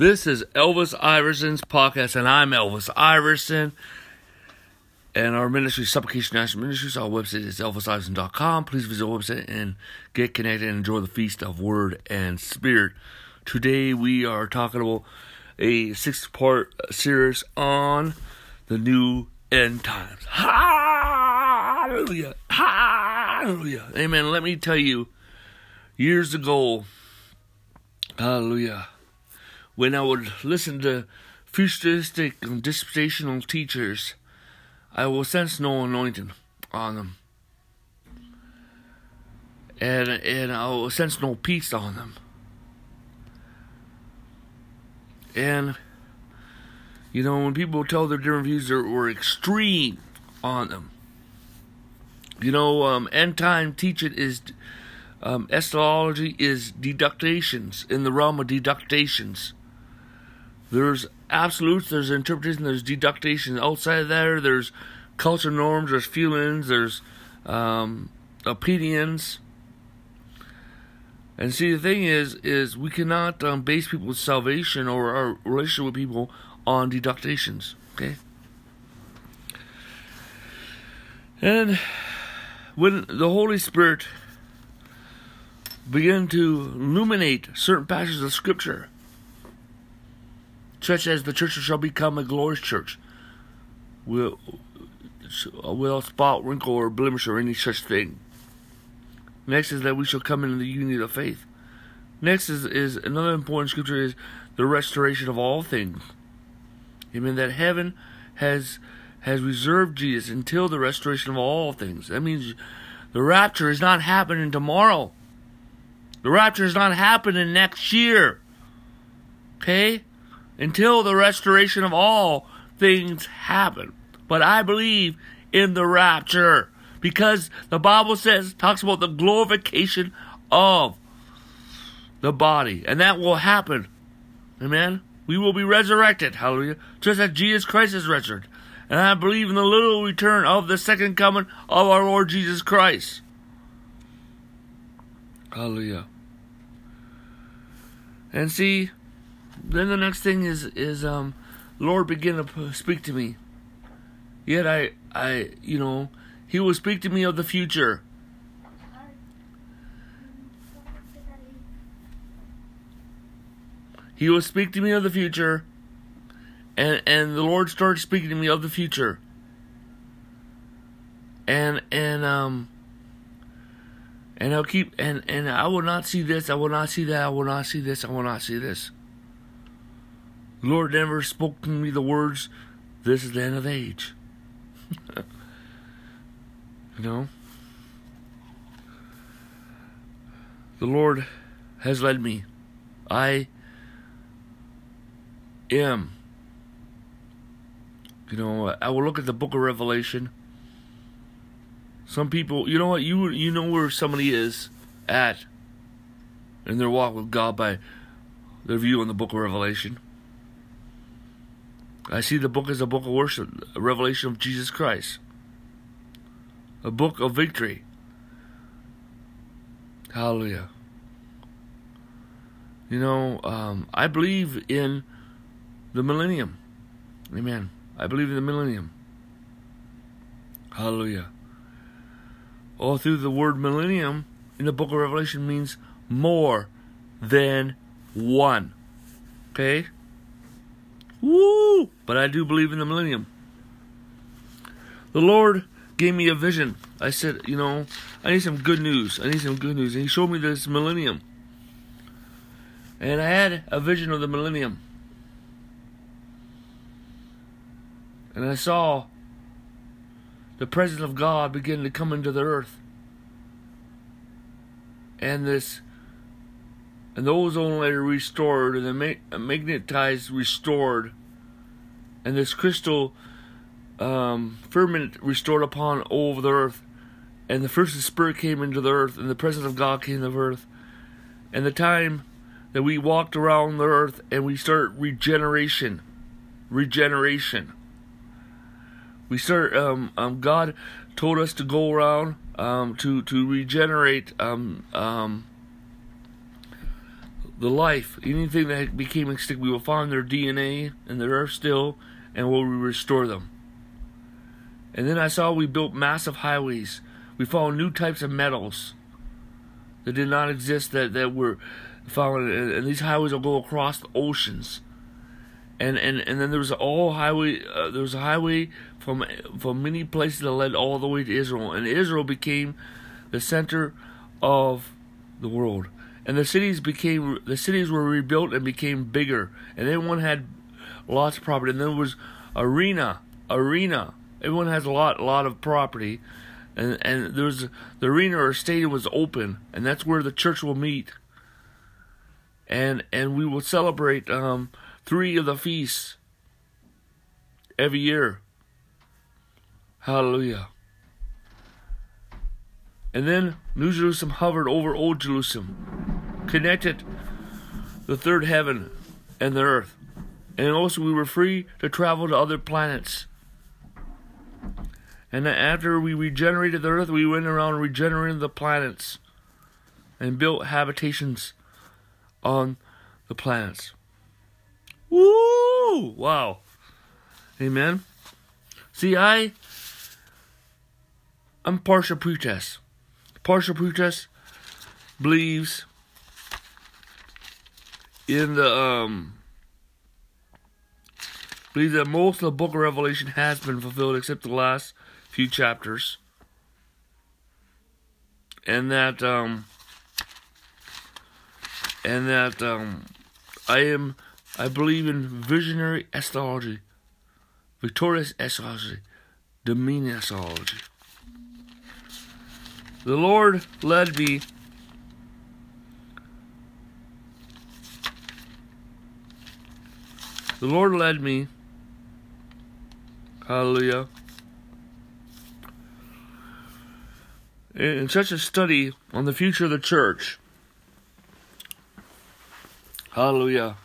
This is Elvis Iverson's podcast, and I'm Elvis Iverson. And our ministry, Supplication National Ministries, our website is elvisiverson.com. Please visit our website and get connected and enjoy the feast of Word and Spirit. Today we are talking about a six part series on the new end times. Hallelujah! Hallelujah! Amen. Let me tell you, years ago, hallelujah when I would listen to futuristic and dispensational teachers, I will sense no anointing on them. And, and I will sense no peace on them. And, you know, when people tell their different views, they were extreme on them. You know, um, end time teaching is, um, eschatology is deductations, in the realm of deductations there's absolutes, there's interpretation, there's deduction. Outside of there, there's culture norms, there's feelings, there's um, opinions. And see, the thing is, is we cannot um, base people's salvation or our relationship with people on deductions. Okay. And when the Holy Spirit began to illuminate certain passages of Scripture, such as the church shall become a glorious church, will without spot, wrinkle, or blemish, or any such thing. Next is that we shall come into the unity of faith. Next is, is another important scripture is the restoration of all things. Amen. That heaven has has reserved Jesus until the restoration of all things. That means the rapture is not happening tomorrow. The rapture is not happening next year. Okay? Until the restoration of all things happen. But I believe in the rapture because the Bible says, talks about the glorification of the body, and that will happen. Amen. We will be resurrected. Hallelujah. Just as Jesus Christ is resurrected. And I believe in the little return of the second coming of our Lord Jesus Christ. Hallelujah. And see, then the next thing is is um, Lord begin to speak to me. Yet I I you know He will speak to me of the future. He will speak to me of the future, and and the Lord started speaking to me of the future. And and um and I'll keep and and I will not see this, I will not see that, I will not see this, I will not see this. Lord never spoke to me the words, This is the end of age. you know? The Lord has led me. I am. You know, I will look at the book of Revelation. Some people, you know what, you you know where somebody is at in their walk with God by their view on the book of Revelation. I see the book as a book of worship, a revelation of Jesus Christ, a book of victory. Hallelujah. You know, um, I believe in the millennium. Amen. I believe in the millennium. Hallelujah. All through the word millennium in the book of Revelation means more than one. Okay? Woo! But I do believe in the millennium. The Lord gave me a vision. I said, you know, I need some good news. I need some good news. And He showed me this millennium. And I had a vision of the millennium. And I saw the presence of God begin to come into the earth. And this and the ozone layer restored, and the ma- magnetized restored, and this crystal um, firmament restored upon all the earth. And the first Spirit came into the earth, and the presence of God came to the earth. And the time that we walked around the earth and we start regeneration, regeneration. We start. Um, um, God told us to go around um, to to regenerate um, um, the life, anything that became extinct, we will find their DNA and their earth still, and will restore them. And then I saw we built massive highways. We found new types of metals that did not exist that, that were found, and these highways will go across the oceans. And and and then there was a all highway. Uh, there was a highway from from many places that led all the way to Israel, and Israel became the center of the world. And the cities became the cities were rebuilt and became bigger, and everyone had lots of property. And there was arena, arena. Everyone has a lot, lot of property, and and there was the arena or stadium was open, and that's where the church will meet. And and we will celebrate um, three of the feasts every year. Hallelujah. And then New Jerusalem hovered over Old Jerusalem, connected the third heaven and the earth. And also, we were free to travel to other planets. And after we regenerated the earth, we went around regenerating the planets and built habitations on the planets. Woo! Wow. Amen. See, I I'm partial preterist. Partial preterist believes in the um believes that most of the book of Revelation has been fulfilled except the last few chapters. And that um and that um I am I believe in visionary eschatology, victorious eschatology, dominion eschatology. The Lord led me The Lord led me. Hallelujah. In such a study on the future of the church. Hallelujah.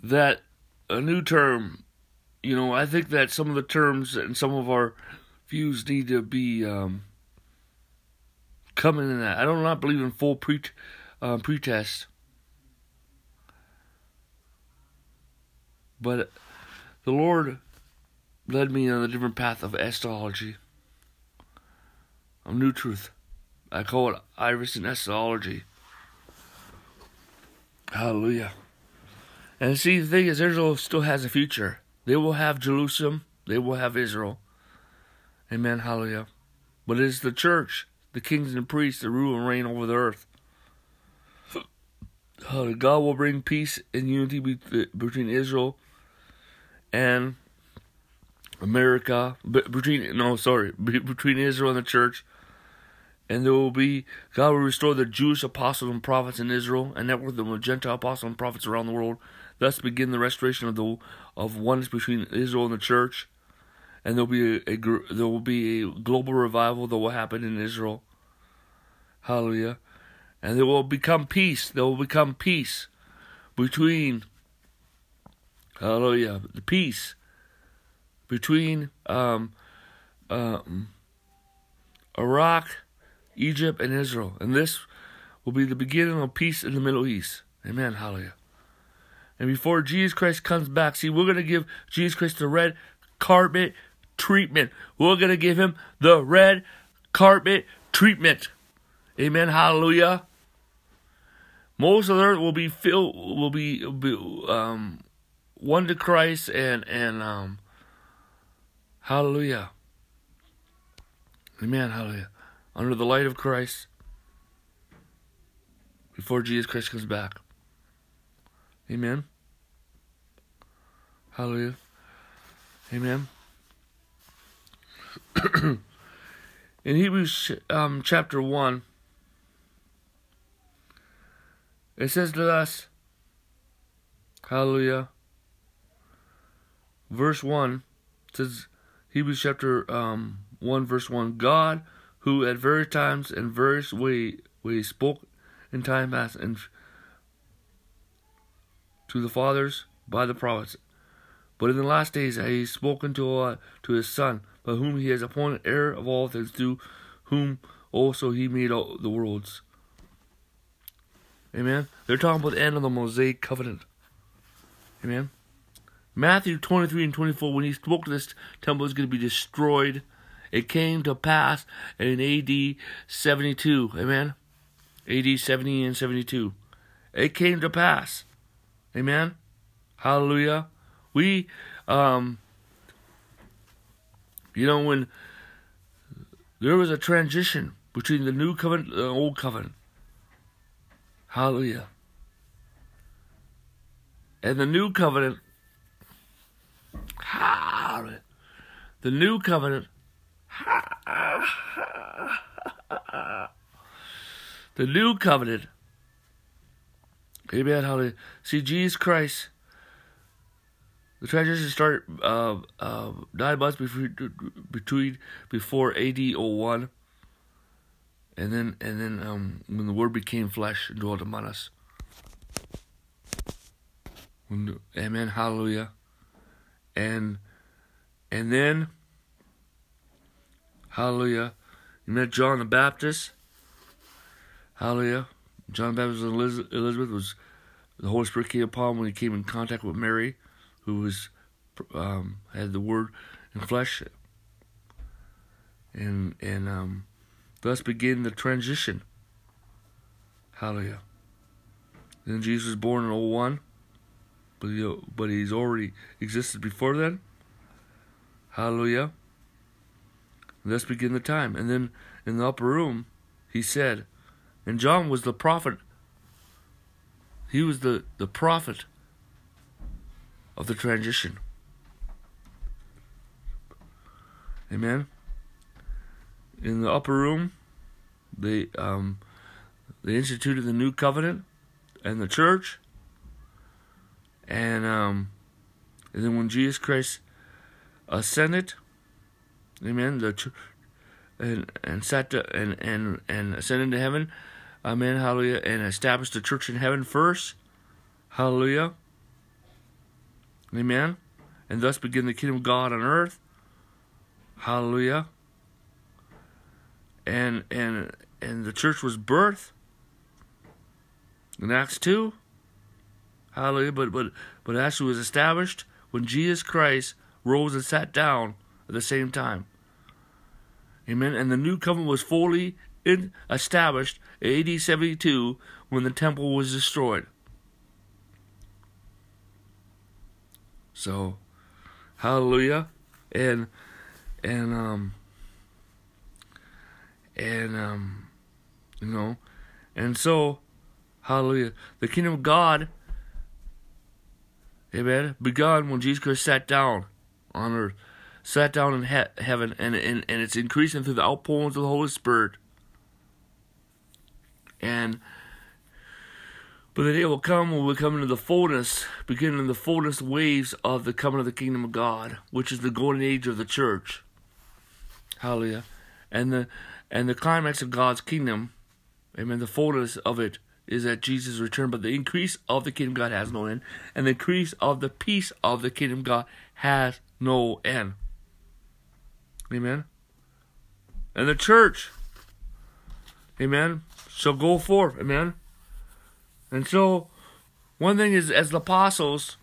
That a new term, you know, I think that some of the terms and some of our views need to be um, coming in that. I do not believe in full pre uh, preterist, but the Lord led me on a different path of eschatology, of new truth. I call it iris and eschatology. Hallelujah. And see, the thing is, Israel still has a future. They will have Jerusalem. They will have Israel. Amen. Hallelujah. But it is the church, the kings and priests that rule and reign over the earth. Uh, God will bring peace and unity between Israel and America. Between no, sorry, between Israel and the church. And there will be God will restore the Jewish apostles and prophets in Israel, and network them with Gentile apostles and prophets around the world. Thus begin the restoration of the of oneness between Israel and the church and there'll be a, a there will be a global revival that will happen in Israel. Hallelujah. And there will become peace. There will become peace between Hallelujah. The peace between um, um, Iraq, Egypt, and Israel. And this will be the beginning of peace in the Middle East. Amen. Hallelujah. And before Jesus Christ comes back, see, we're going to give Jesus Christ the red carpet treatment. We're going to give him the red carpet treatment. Amen. Hallelujah. Most of the earth will be filled, will be, be um, one to Christ and, and, um, hallelujah. Amen. Hallelujah. Under the light of Christ before Jesus Christ comes back. Amen. Hallelujah. Amen. in Hebrews um, chapter 1, it says to us, Hallelujah. Verse 1 says, Hebrews chapter um, 1, verse 1 God, who at various times and various way, ways spoke in time past and to the fathers by the prophets, but in the last days he has spoken to, uh, to his Son by whom he has appointed heir of all things, through whom also he made all the worlds. Amen. They're talking about the end of the Mosaic covenant. Amen. Matthew 23 and 24, when he spoke to this temple is going to be destroyed, it came to pass in AD 72. Amen. AD 70 and 72. It came to pass. Amen. Hallelujah. We, um, you know, when there was a transition between the new covenant and the old covenant. Hallelujah. And the new covenant, hallelujah. The new covenant, the new covenant, amen, hallelujah. See, Jesus Christ, the transition started uh, uh, nine months before, between before AD 01 and then and then um, when the Word became flesh and dwelt among us. When, amen, hallelujah, and and then hallelujah, you met John the Baptist. Hallelujah, John the Baptist and Elizabeth was the Holy Spirit came upon when he came in contact with Mary, who was um, had the Word in flesh, and and um, Thus began the transition. Hallelujah. Then Jesus was born in 01, but, he, but he's already existed before then. Hallelujah. Thus began the time. And then in the upper room, he said, and John was the prophet. He was the, the prophet of the transition. Amen in the upper room, they um, they instituted the new covenant and the church, and um, and then when Jesus Christ ascended, Amen. The ch- and and sat to, and and and ascended to heaven, Amen. Hallelujah. And established the church in heaven first, Hallelujah. Amen. And thus begin the kingdom of God on earth. Hallelujah and and and the church was birthed in Acts two. Hallelujah! But but but actually was established when Jesus Christ rose and sat down at the same time. Amen. And the new covenant was fully established in AD 72 when the temple was destroyed. So, hallelujah, and and um and um, you know, and so, hallelujah, the kingdom of God, amen, begun when Jesus Christ sat down on earth, sat down in he- heaven, and, and and it's increasing through the outpourings of the Holy Spirit, and. But the day will come when we come into the fullness, beginning in the fullness waves of the coming of the kingdom of God, which is the golden age of the church. Hallelujah. And the and the climax of God's kingdom, amen, the fullness of it is at Jesus' return, but the increase of the kingdom of God has no end, and the increase of the peace of the kingdom of God has no end. Amen. And the church, amen, shall go forth, amen. And so, one thing is, as the apostles,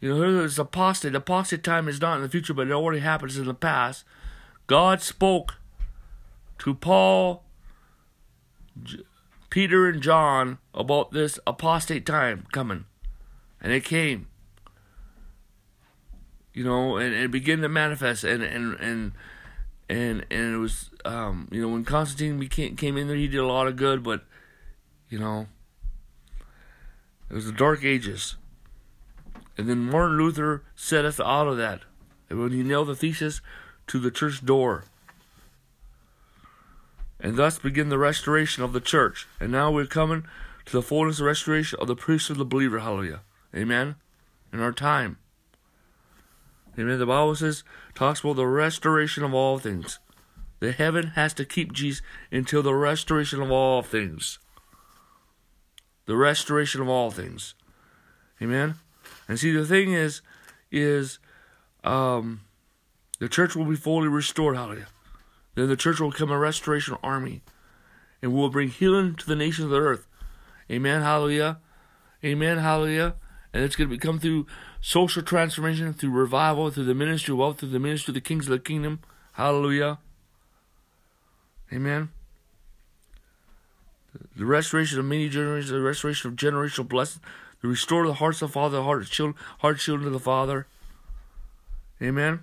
you know, there's apostate. Apostate time is not in the future, but it already happens in the past. God spoke to Paul, J- Peter, and John about this apostate time coming. And it came. You know, and, and it began to manifest and and and and and it was um, you know, when Constantine became came in there he did a lot of good, but you know it was the dark ages. And then Martin Luther set us out of that. And when he nailed the thesis to the church door. And thus begin the restoration of the church. And now we're coming to the fullness of restoration of the priesthood of the believer. Hallelujah. Amen. In our time. Amen. The Bible says, talks about the restoration of all things. The heaven has to keep Jesus until the restoration of all things. The restoration of all things. Amen. And see, the thing is, is, um, the church will be fully restored, hallelujah. Then the church will become a restoration army. and will bring healing to the nations of the earth. Amen. Hallelujah. Amen. Hallelujah. And it's going to become through social transformation, through revival, through the ministry of wealth, through the ministry of the kings of the kingdom. Hallelujah. Amen. The restoration of many generations, the restoration of generational blessings, the restore the hearts of the Father, the heart of children, heart children of the Father. Amen.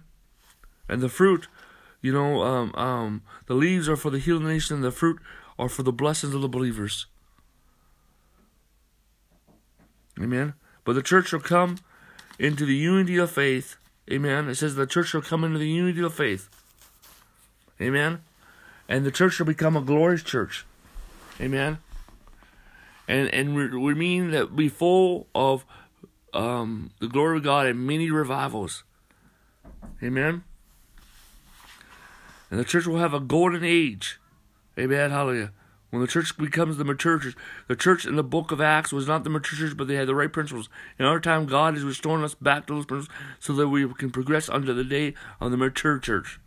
And the fruit, you know, um, um, the leaves are for the healing nation, and the fruit are for the blessings of the believers. Amen. But the church shall come into the unity of faith. Amen. It says the church shall come into the unity of faith. Amen. And the church shall become a glorious church. Amen. And and we, mean that be full of um, the glory of God and many revivals. Amen. And the church will have a golden age. Amen. Hallelujah. When the church becomes the mature church, the church in the book of Acts was not the mature church, but they had the right principles. In our time, God is restoring us back to those principles so that we can progress under the day of the mature church.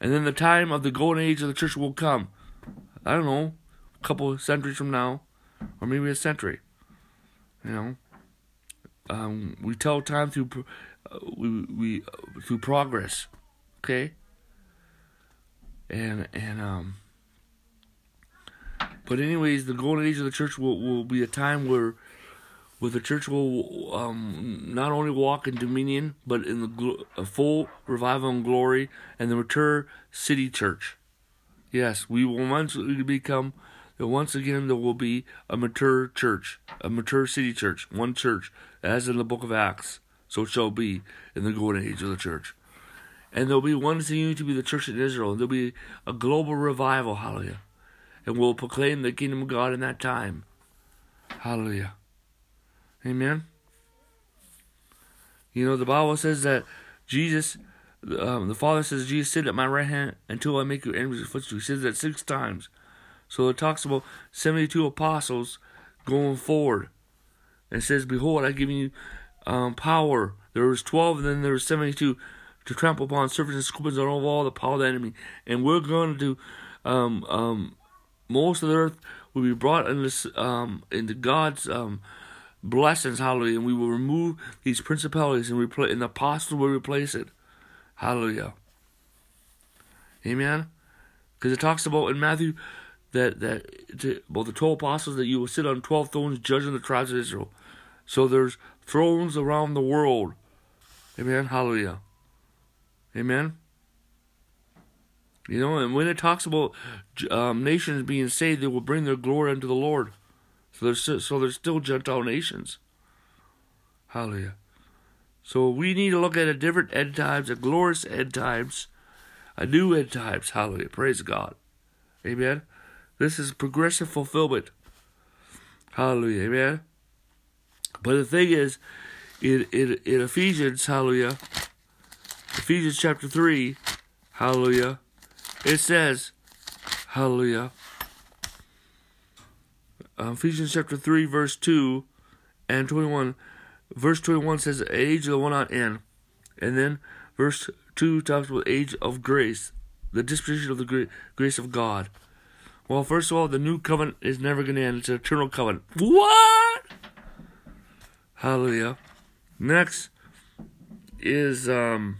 And then the time of the golden age of the church will come. I don't know, couple of centuries from now, or maybe a century. You know, um, we tell time through uh, we we uh, through progress. Okay. And and um but anyways, the golden age of the church will, will be a time where, where the church will um, not only walk in dominion, but in the gl- a full revival and glory, and the mature city church. Yes, we will eventually become. Once again, there will be a mature church, a mature city church, one church, as in the book of Acts. So it shall be in the golden age of the church. And there'll be one continuing to be the church in Israel. And there'll be a global revival. Hallelujah and we'll proclaim the kingdom of God in that time. Hallelujah. Amen. You know, the Bible says that Jesus, um, the Father says, Jesus, sit at my right hand until I make your enemies your footstool. He says that six times. So it talks about 72 apostles going forward. And says, Behold, I give you um, power. There was 12, and then there was 72 to trample upon serpents and scorpions and over all the power of the enemy. And we're going to do um, um, most of the earth will be brought into, um, into God's um, blessings, hallelujah, and we will remove these principalities and replace, and the apostles will replace it, hallelujah. Amen. Because it talks about in Matthew that that to, about the twelve apostles that you will sit on twelve thrones judging the tribes of Israel. So there's thrones around the world. Amen. Hallelujah. Amen. You know, and when it talks about um, nations being saved, they will bring their glory unto the Lord. So there's so there's still Gentile nations. Hallelujah. So we need to look at a different end times, a glorious end times, a new end times. Hallelujah. Praise God. Amen. This is progressive fulfillment. Hallelujah. Amen. But the thing is, in, in, in Ephesians, hallelujah, Ephesians chapter 3, hallelujah, it says, Hallelujah. Uh, Ephesians chapter 3, verse 2 and 21. Verse 21 says, Age of will not end. And then verse 2 talks about age of grace, the dispensation of the grace of God. Well, first of all, the new covenant is never going to end. It's an eternal covenant. What? Hallelujah. Next is um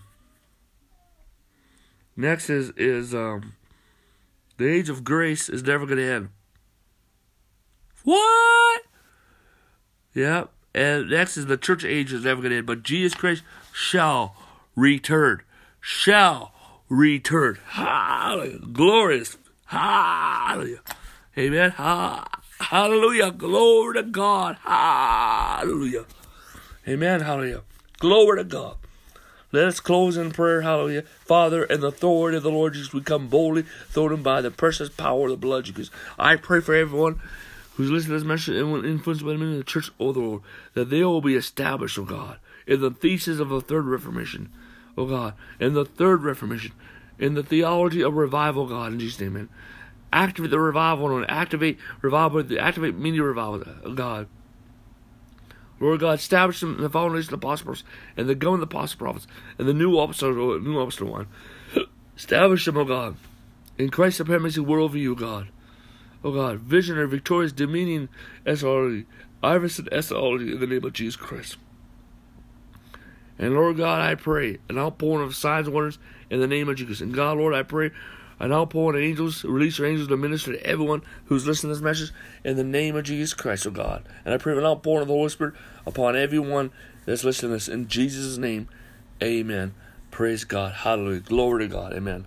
Next is is um the age of grace is never gonna end. What? Yep. And next is the church age is never gonna end, but Jesus Christ shall return. Shall return. Hallelujah. Glorious. Hallelujah. Amen. Hallelujah. Glory to God. Hallelujah. Amen. Hallelujah. Glory to God. Let us close in prayer, hallelujah. Father, in the authority of the Lord Jesus, we come boldly, through him by the precious power of the blood Jesus. I pray for everyone who's listening to this message will influenced by the ministry of the church, oh Lord, that they will be established, oh God, in the thesis of the third reformation, oh God, in the third reformation, in the theology of revival, God, in Jesus' name, man. Activate the revival, and activate revival, activate many revival, uh, God. Lord God, establish them in the foundation of the apostles and the government of the apostle prophets and the new apostle, uh, new apostle one. establish them, O God, in Christ's supremacy worldview, God. Oh God, visionary, victorious, dominion, SRE, Iverson, SRE, in the name of Jesus Christ. And Lord God, I pray an outpouring of signs and wonders in the name of Jesus. And God, Lord, I pray an outpouring of angels, release your angels to minister to everyone who's listening to this message in the name of Jesus Christ, oh God. And I pray an outpouring of the Holy Spirit upon everyone that's listening to this. In Jesus' name, amen. Praise God. Hallelujah. Glory to God. Amen.